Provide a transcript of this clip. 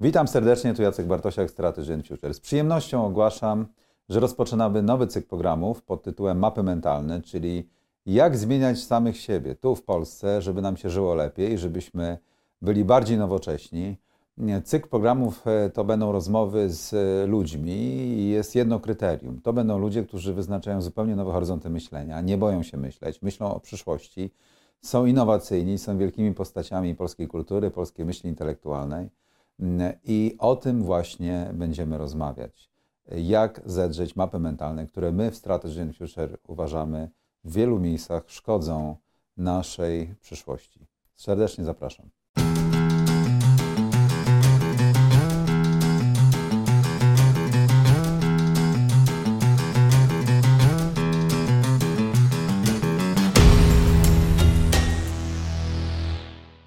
Witam serdecznie, tu Jacek Bartosiak, Strategy and Future. Z przyjemnością ogłaszam, że rozpoczynamy nowy cykl programów pod tytułem Mapy Mentalne, czyli jak zmieniać samych siebie tu w Polsce, żeby nam się żyło lepiej, żebyśmy byli bardziej nowocześni. Cykl programów e, to będą rozmowy z ludźmi i jest jedno kryterium. To będą ludzie, którzy wyznaczają zupełnie nowe horyzonty myślenia, nie boją się myśleć, myślą o przyszłości, są innowacyjni, są wielkimi postaciami polskiej kultury, polskiej myśli intelektualnej. I o tym właśnie będziemy rozmawiać. Jak zedrzeć mapy mentalne, które my w Strategy and Future uważamy w wielu miejscach szkodzą naszej przyszłości. Serdecznie zapraszam.